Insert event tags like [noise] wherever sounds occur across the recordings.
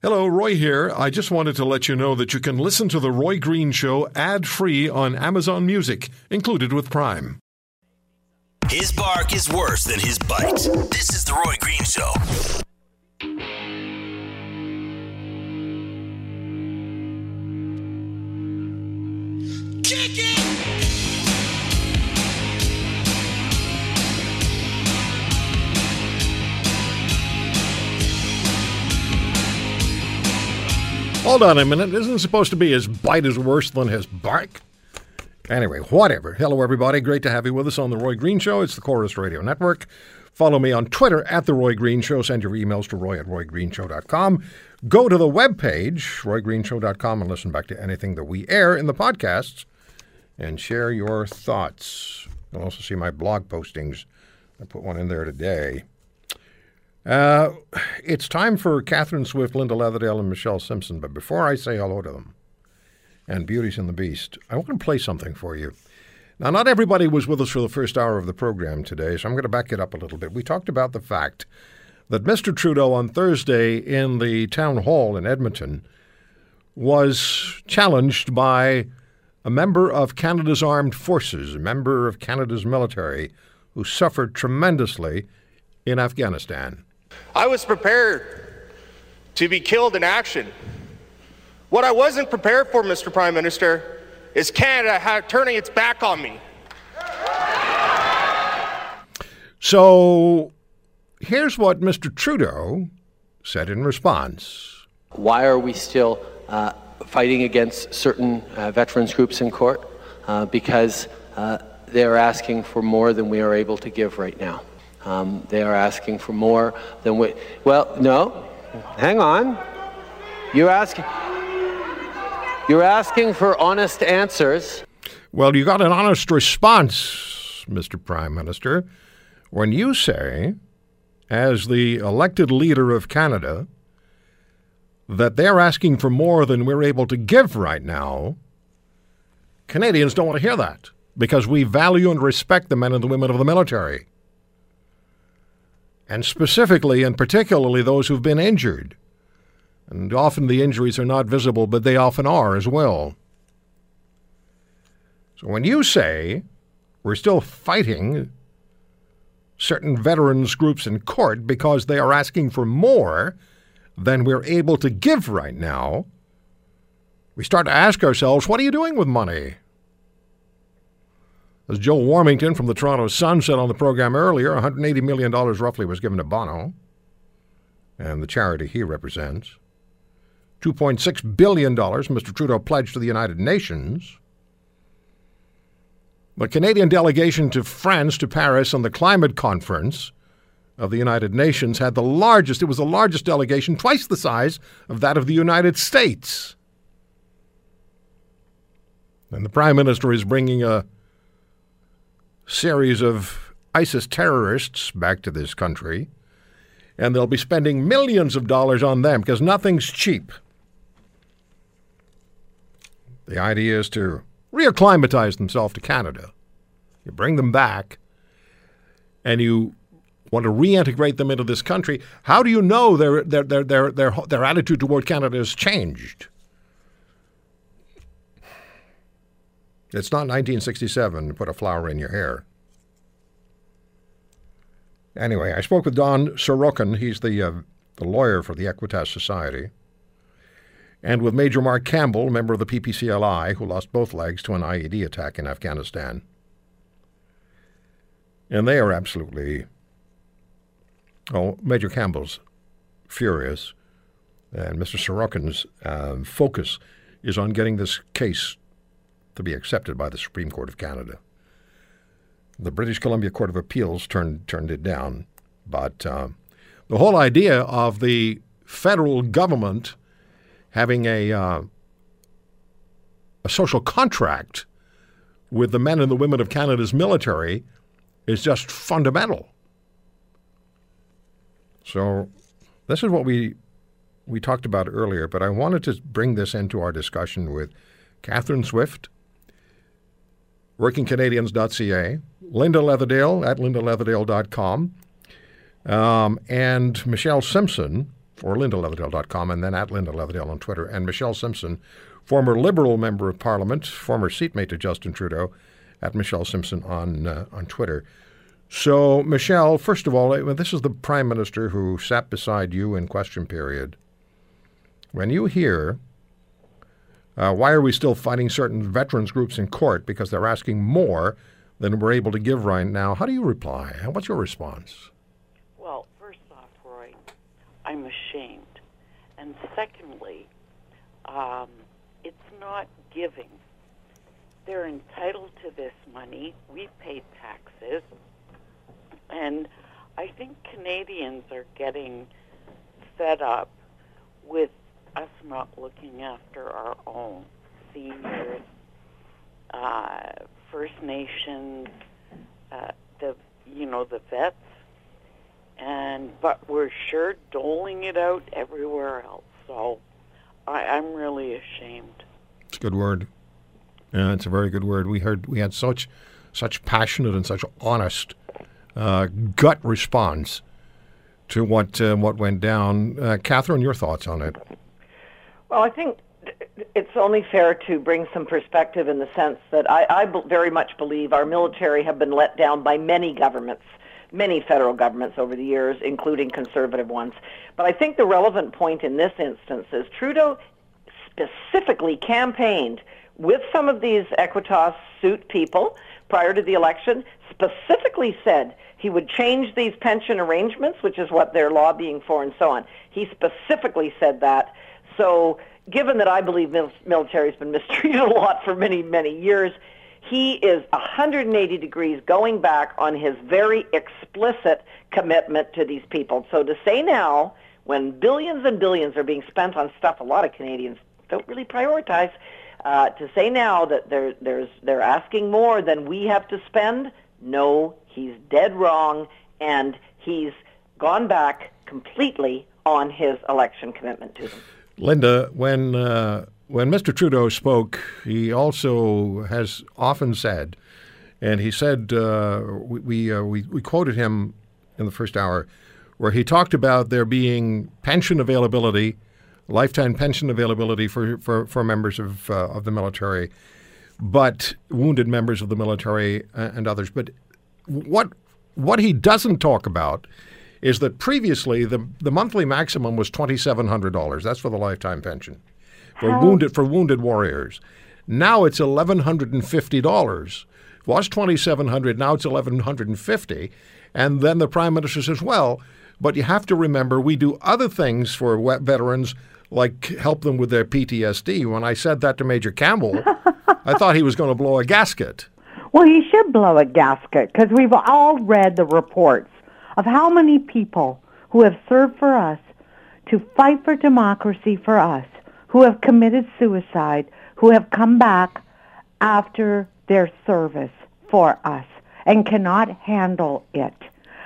Hello, Roy here. I just wanted to let you know that you can listen to The Roy Green Show ad free on Amazon Music, included with Prime. His bark is worse than his bite. This is The Roy Green Show. Hold on a minute. Isn't supposed to be his bite is worse than his bark? Anyway, whatever. Hello, everybody. Great to have you with us on The Roy Green Show. It's the Corus Radio Network. Follow me on Twitter at The Roy Green Show. Send your emails to roy at roygreenshow.com. Go to the webpage, roygreenshow.com, and listen back to anything that we air in the podcasts and share your thoughts. You'll also see my blog postings. I put one in there today. Uh, it's time for Catherine Swift, Linda Leatherdale, and Michelle Simpson. But before I say hello to them and Beauties and the Beast, I want to play something for you. Now, not everybody was with us for the first hour of the program today, so I'm going to back it up a little bit. We talked about the fact that Mr. Trudeau on Thursday in the town hall in Edmonton was challenged by a member of Canada's armed forces, a member of Canada's military, who suffered tremendously in Afghanistan. I was prepared to be killed in action. What I wasn't prepared for, Mr. Prime Minister, is Canada ha- turning its back on me. So here's what Mr. Trudeau said in response. Why are we still uh, fighting against certain uh, veterans groups in court? Uh, because uh, they're asking for more than we are able to give right now. Um, they are asking for more than we. Well, no, hang on. You're asking. You're asking for honest answers. Well, you got an honest response, Mr. Prime Minister, when you say, as the elected leader of Canada, that they're asking for more than we're able to give right now. Canadians don't want to hear that because we value and respect the men and the women of the military. And specifically and particularly those who've been injured. And often the injuries are not visible, but they often are as well. So when you say we're still fighting certain veterans groups in court because they are asking for more than we're able to give right now, we start to ask ourselves, what are you doing with money? As Joe Warmington from the Toronto Sun said on the program earlier, $180 million roughly was given to Bono and the charity he represents. $2.6 billion Mr. Trudeau pledged to the United Nations. The Canadian delegation to France, to Paris, on the climate conference of the United Nations had the largest, it was the largest delegation, twice the size of that of the United States. And the Prime Minister is bringing a series of ISIS terrorists back to this country, and they'll be spending millions of dollars on them because nothing's cheap. The idea is to reacclimatize themselves to Canada. You bring them back, and you want to reintegrate them into this country. How do you know their their their their their, their attitude toward Canada has changed? It's not 1967 to put a flower in your hair. Anyway, I spoke with Don Sorochan. He's the, uh, the lawyer for the Equitas Society. And with Major Mark Campbell, member of the PPCLI, who lost both legs to an IED attack in Afghanistan. And they are absolutely. Oh, Major Campbell's furious. And Mr. Sorochan's uh, focus is on getting this case to be accepted by the Supreme Court of Canada. The British Columbia Court of Appeals turned turned it down, but uh, the whole idea of the federal government having a uh, a social contract with the men and the women of Canada's military is just fundamental. So, this is what we we talked about earlier, but I wanted to bring this into our discussion with Catherine Swift, workingcanadians.ca, Linda Leatherdale at lindaleatherdale.com, um, and Michelle Simpson or lindaleatherdale.com, and then at Linda Leatherdale on Twitter. And Michelle Simpson, former Liberal member of Parliament, former seatmate to Justin Trudeau, at Michelle Simpson on uh, on Twitter. So, Michelle, first of all, uh, this is the Prime Minister who sat beside you in question period. When you hear, uh, why are we still fighting certain veterans groups in court because they're asking more than we're able to give right now, how do you reply? What's your response? Well, first off, Roy, I'm ashamed. And secondly, um, it's not giving they're entitled to this money. We pay taxes. And I think Canadians are getting fed up with us not looking after our own seniors, uh, First Nations, uh, the you know the vets, and but we're sure doling it out everywhere else. So I, I'm really ashamed. It's a good word. Yeah, it's a very good word. We heard we had such such passionate and such honest uh, gut response to what uh, what went down. Uh, Catherine, your thoughts on it? Well, I think it's only fair to bring some perspective in the sense that I, I very much believe our military have been let down by many governments, many federal governments over the years, including conservative ones. But I think the relevant point in this instance is Trudeau specifically campaigned with some of these Equitas suit people prior to the election, specifically said he would change these pension arrangements, which is what they're lobbying for, and so on. He specifically said that. So, given that I believe mil- military has been [laughs] mistreated a lot for many, many years, he is 180 degrees going back on his very explicit commitment to these people. So to say now, when billions and billions are being spent on stuff a lot of Canadians don't really prioritize, uh, to say now that they're, there's, they're asking more than we have to spend, no, he's dead wrong, and he's gone back completely on his election commitment to them. Linda, when uh, when Mr. Trudeau spoke, he also has often said, and he said uh, we we, uh, we we quoted him in the first hour, where he talked about there being pension availability lifetime pension availability for, for, for members of, uh, of the military, but wounded members of the military and others. But what, what he doesn't talk about is that previously the, the monthly maximum was $2,700. That's for the lifetime pension for wounded for wounded warriors. Now it's eleven hundred and fifty dollars. Was twenty seven hundred. Now it's eleven hundred and fifty. And then the prime minister says, "Well, but you have to remember we do other things for veterans like help them with their PTSD. When I said that to Major Campbell, I thought he was going to blow a gasket. Well, he should blow a gasket because we've all read the reports of how many people who have served for us to fight for democracy for us, who have committed suicide, who have come back after their service for us and cannot handle it.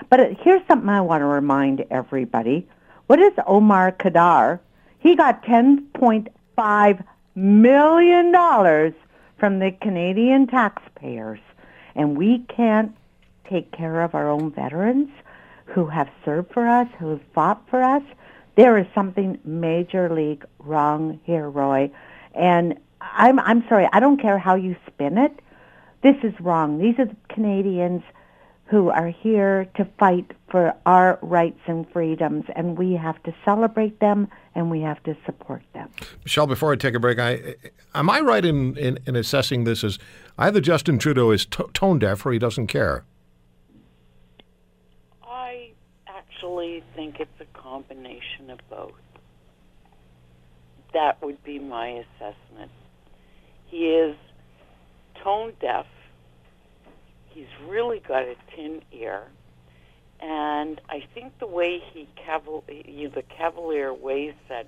But here's something I want to remind everybody. What is Omar Khadr he got $10.5 million from the Canadian taxpayers. And we can't take care of our own veterans who have served for us, who have fought for us. There is something major league wrong here, Roy. And I'm, I'm sorry, I don't care how you spin it. This is wrong. These are the Canadians who are here to fight for our rights and freedoms, and we have to celebrate them and we have to support them. Michelle, before I take a break, I, am I right in, in, in, assessing this as either Justin Trudeau is tone deaf or he doesn't care? I actually think it's a combination of both. That would be my assessment. He is tone deaf He's really got a tin ear. And I think the way he caval- know, the cavalier way said,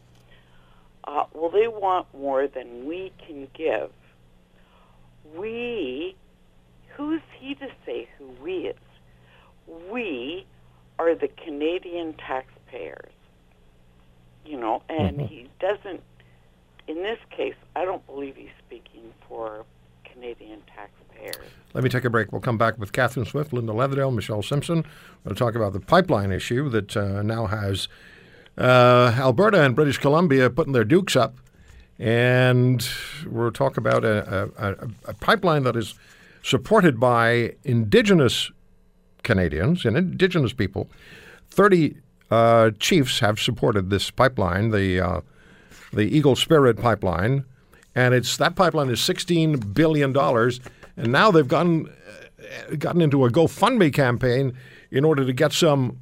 uh, well, they want more than we can give. We, who's he to say who we is? We are the Canadian taxpayers. You know, and mm-hmm. he doesn't, in this case, I don't believe he's speaking for Canadian taxpayers. Let me take a break. We'll come back with Catherine Swift, Linda Leatherdale, Michelle Simpson. We'll talk about the pipeline issue that uh, now has uh, Alberta and British Columbia putting their dukes up, and we'll talk about a, a, a pipeline that is supported by Indigenous Canadians and Indigenous people. Thirty uh, chiefs have supported this pipeline, the uh, the Eagle Spirit pipeline, and it's that pipeline is sixteen billion dollars, and now they've gotten uh, gotten into a GoFundMe campaign in order to get some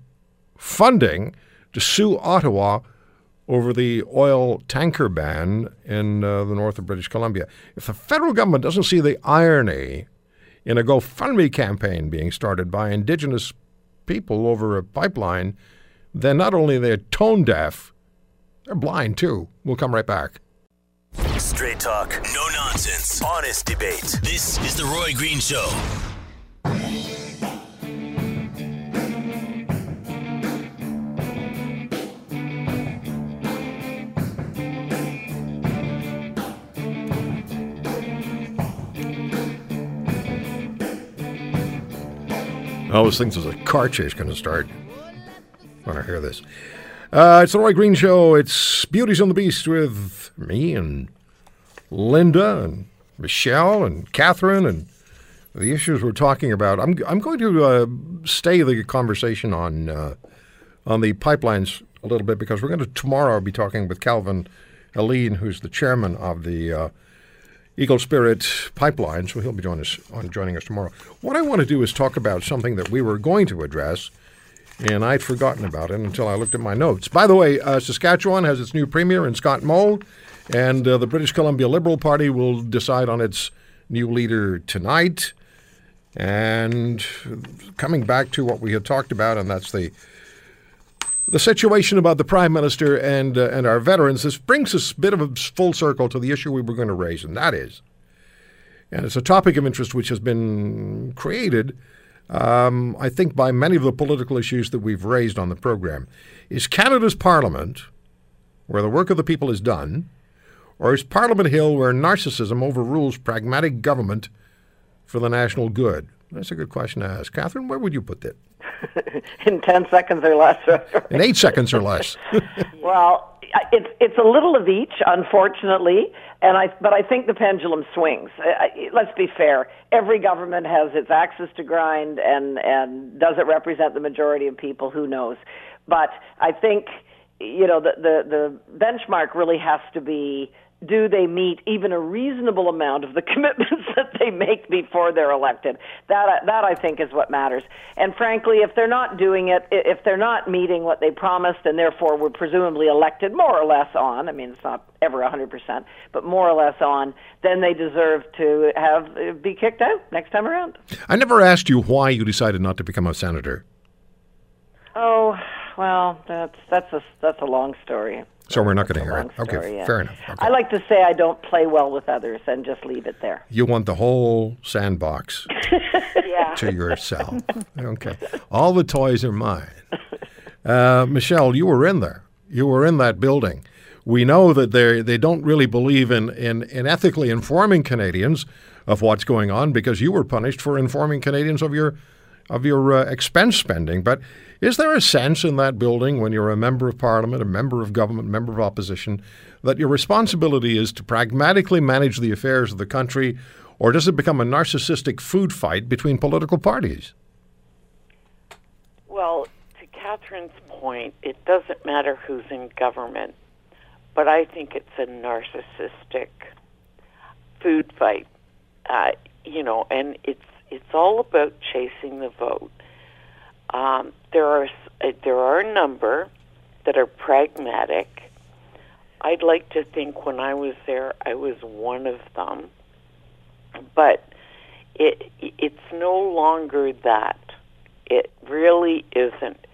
funding to sue Ottawa over the oil tanker ban in uh, the north of British Columbia. If the federal government doesn't see the irony in a GoFundMe campaign being started by Indigenous people over a pipeline, then not only they're they tone deaf, they're blind too. We'll come right back. Straight talk, no nonsense, honest debate. This is The Roy Green Show. I always think there's a car chase going to start when I hear this. Uh, it's the Roy Green Show. It's Beauties on the Beast with me and Linda and Michelle and Catherine and the issues we're talking about. I'm I'm going to uh, stay the conversation on uh, on the pipelines a little bit because we're going to tomorrow be talking with Calvin Helin, who's the chairman of the uh, Eagle Spirit Pipeline. So he'll be joining us on joining us tomorrow. What I want to do is talk about something that we were going to address, and I'd forgotten about it until I looked at my notes. By the way, uh, Saskatchewan has its new premier in Scott Moe, and uh, the British Columbia Liberal Party will decide on its new leader tonight. And coming back to what we had talked about, and that's the the situation about the prime minister and uh, and our veterans. This brings us a bit of a full circle to the issue we were going to raise, and that is, and it's a topic of interest which has been created, um, I think, by many of the political issues that we've raised on the program. Is Canada's Parliament, where the work of the people is done, or is Parliament Hill, where narcissism overrules pragmatic government for the national good? That's a good question to ask. Catherine, where would you put that? [laughs] in 10 seconds or less. In eight seconds or less. [laughs] [laughs] well, it's it's a little of each, unfortunately, and I but I think the pendulum swings. Let's be fair. Every government has its axis to grind, and and does it represent the majority of people? Who knows? But I think you know the the the benchmark really has to be do they meet even a reasonable amount of the [laughs] commitments that they make before they're elected? That uh, that I think is what matters. And frankly, if they're not doing it, if they're not meeting what they promised, and therefore were presumably elected more or less on, I mean, it's not ever 100%, but more or less on, then they deserve to have uh, be kicked out next time around. I never asked you why you decided not to become a senator. Oh, well, that's that's a that's a long story. So we're not going to hear it. Story, okay, yeah. fair enough. Okay. I like to say I don't play well with others and just leave it there. You want the whole sandbox [laughs] to yourself. Okay. All the toys are mine. Uh, Michelle, you were in there. You were in that building. We know that they they don't really believe in, in, in ethically informing Canadians of what's going on because you were punished for informing Canadians of your of your uh, expense spending. But is there a sense in that building when you're a member of parliament, a member of government, member of opposition, that your responsibility is to pragmatically manage the affairs of the country, or does it become a narcissistic food fight between political parties? Well, to Catherine's point, it doesn't matter who's in government, but I think it's a narcissistic food fight. Uh, you know, and it's it's all about chasing the vote. Um, there are uh, there are a number that are pragmatic. I'd like to think when I was there, I was one of them, but it it's no longer that. It really isn't.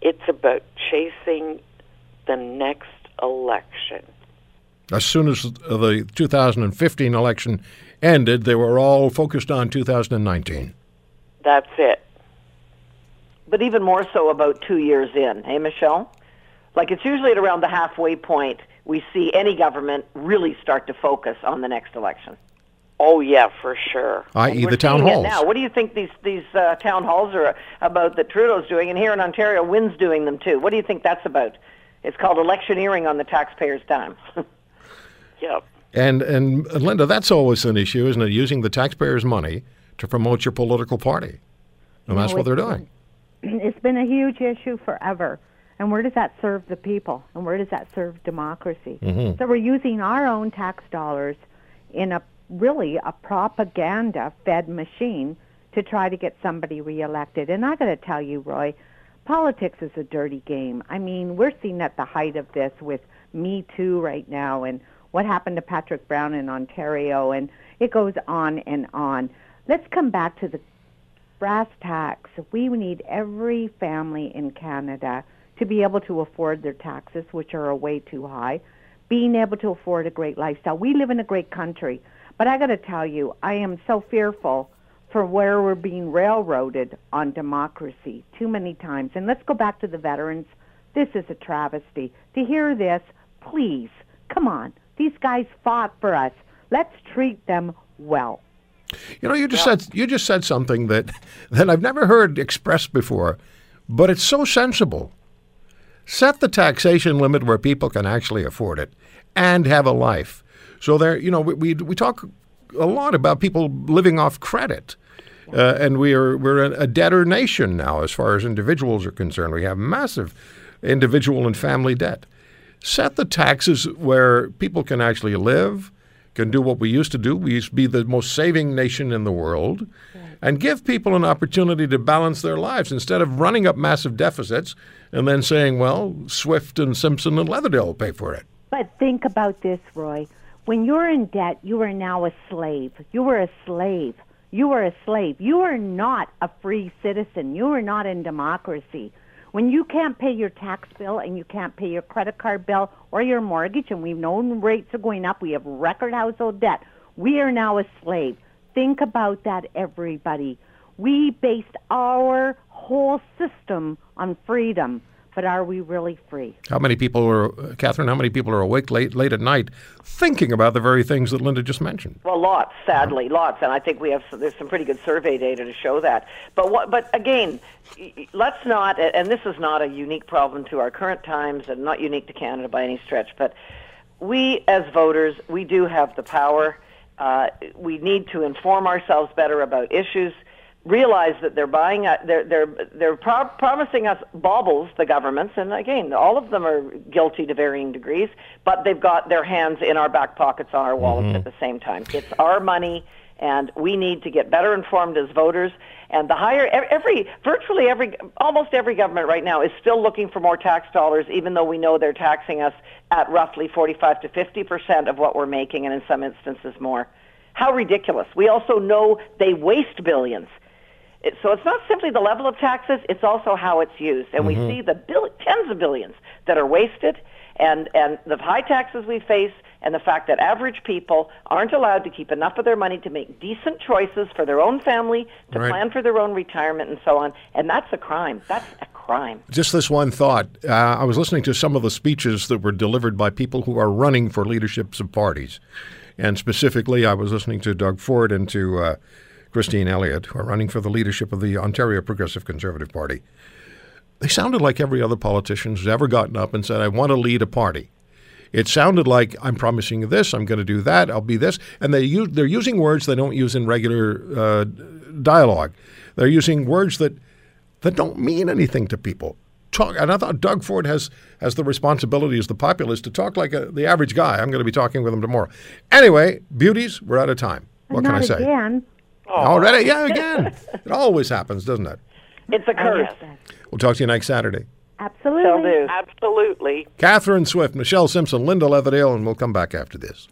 It's about chasing the next election. As soon as the 2015 election ended, they were all focused on 2019. That's it but even more so about two years in. Hey, Michelle? Like it's usually at around the halfway point we see any government really start to focus on the next election. Oh yeah, for sure. I.e., the town halls. Now, what do you think these these uh, town halls are about that Trudeau's doing? And here in Ontario, Wynne's doing them too. What do you think that's about? It's called electioneering on the taxpayer's dime. [laughs] Yep. And and Linda, that's always an issue, isn't it? Using the taxpayers' money to promote your political party, and that's know, what they're it's doing. It's been a huge issue forever. And where does that serve the people? And where does that serve democracy? Mm-hmm. So we're using our own tax dollars in a really a propaganda fed machine to try to get somebody reelected. And I got to tell you, Roy, politics is a dirty game. I mean, we're seeing at the height of this with Me Too right now and what happened to Patrick Brown in Ontario and it goes on and on. Let's come back to the brass tacks. We need every family in Canada to be able to afford their taxes, which are way too high, being able to afford a great lifestyle. We live in a great country, but I got to tell you, I am so fearful for where we're being railroaded on democracy too many times. And let's go back to the veterans. This is a travesty. To hear this, please, come on. These guys fought for us. Let's treat them well. You know, you just said you just said something that [laughs] that I've never heard expressed before, but it's so sensible. Set the taxation limit where people can actually afford it and have a life. So there, you know, we we, we talk a lot about people living off credit. Uh, and we are we're a debtor nation now as far as individuals are concerned. We have massive individual and family debt. Set the taxes where people can actually live, can do what we used to do. We used to be the most saving nation in the world, and give people an opportunity to balance their lives instead of running up massive deficits and then saying, well, Swift and Simpson and Leatherdale will pay for it. But think about this, Roy. When you're in debt, you are now a slave. You are a slave. You are a slave. You are not a free citizen. You are not in democracy. When you can't pay your tax bill and you can't pay your credit card bill or your mortgage, and we've known rates are going up, we have record household debt. We are now a slave. Think about that, everybody. We based our whole system on freedom, but are we really free? How many people are, uh, Catherine? How many people are awake late late at night thinking about the very things that Linda just mentioned? Well, lots, sadly, lots, and I think we have some, there's some pretty good survey data to show that. But what, but again, y- y- let's not, and this is not a unique problem to our current times, and not unique to Canada by any stretch. But we, as voters, we do have the power. Uh, we need to inform ourselves better about issues. Realize that they're buying, uh, they're they're they're pro- promising us baubles, the governments, and again, all of them are guilty to varying degrees. But they've got their hands in our back pockets, on our wallets at the same time. It's our money, and we need to get better informed as voters. And the higher every, virtually every, almost every government right now is still looking for more tax dollars, even though we know they're taxing us at roughly 45 to 50 percent of what we're making, and in some instances more. How ridiculous! We also know they waste billions. It, so it's not simply the level of taxes; it's also how it's used, and we see the bill, tens of billions that are wasted, and and the high taxes we face, and the fact that average people aren't allowed to keep enough of their money to make decent choices for their own family, to Right. plan for their own retirement, and so on, and that's a crime. That's a crime. Just this one thought. Uh, I was listening to some of the speeches that were delivered by people who are running for leaderships of parties. And specifically, I was listening to Doug Ford and to uh, Christine Elliott, who are running for the leadership of the Ontario Progressive Conservative Party. They sounded like every other politician who's ever gotten up and said, I want to lead a party. It sounded like I'm promising you this, I'm going to do that, I'll be this, and they use, they're using words they don't use in regular uh, dialogue. They're using words that that don't mean anything to people. Talk, and I thought Doug Ford has has the responsibility as the populist to talk like a, the average guy. I'm going to be talking with him tomorrow. Anyway, beauties, we're out of time. What can I say? again. Oh. Already? Yeah, again. it always happens, doesn't it? It's a curse. We'll talk to you next Saturday. Absolutely. Do. Absolutely. Catherine Swift, Michelle Simpson, Linda Leatherdale, and we'll come back after this.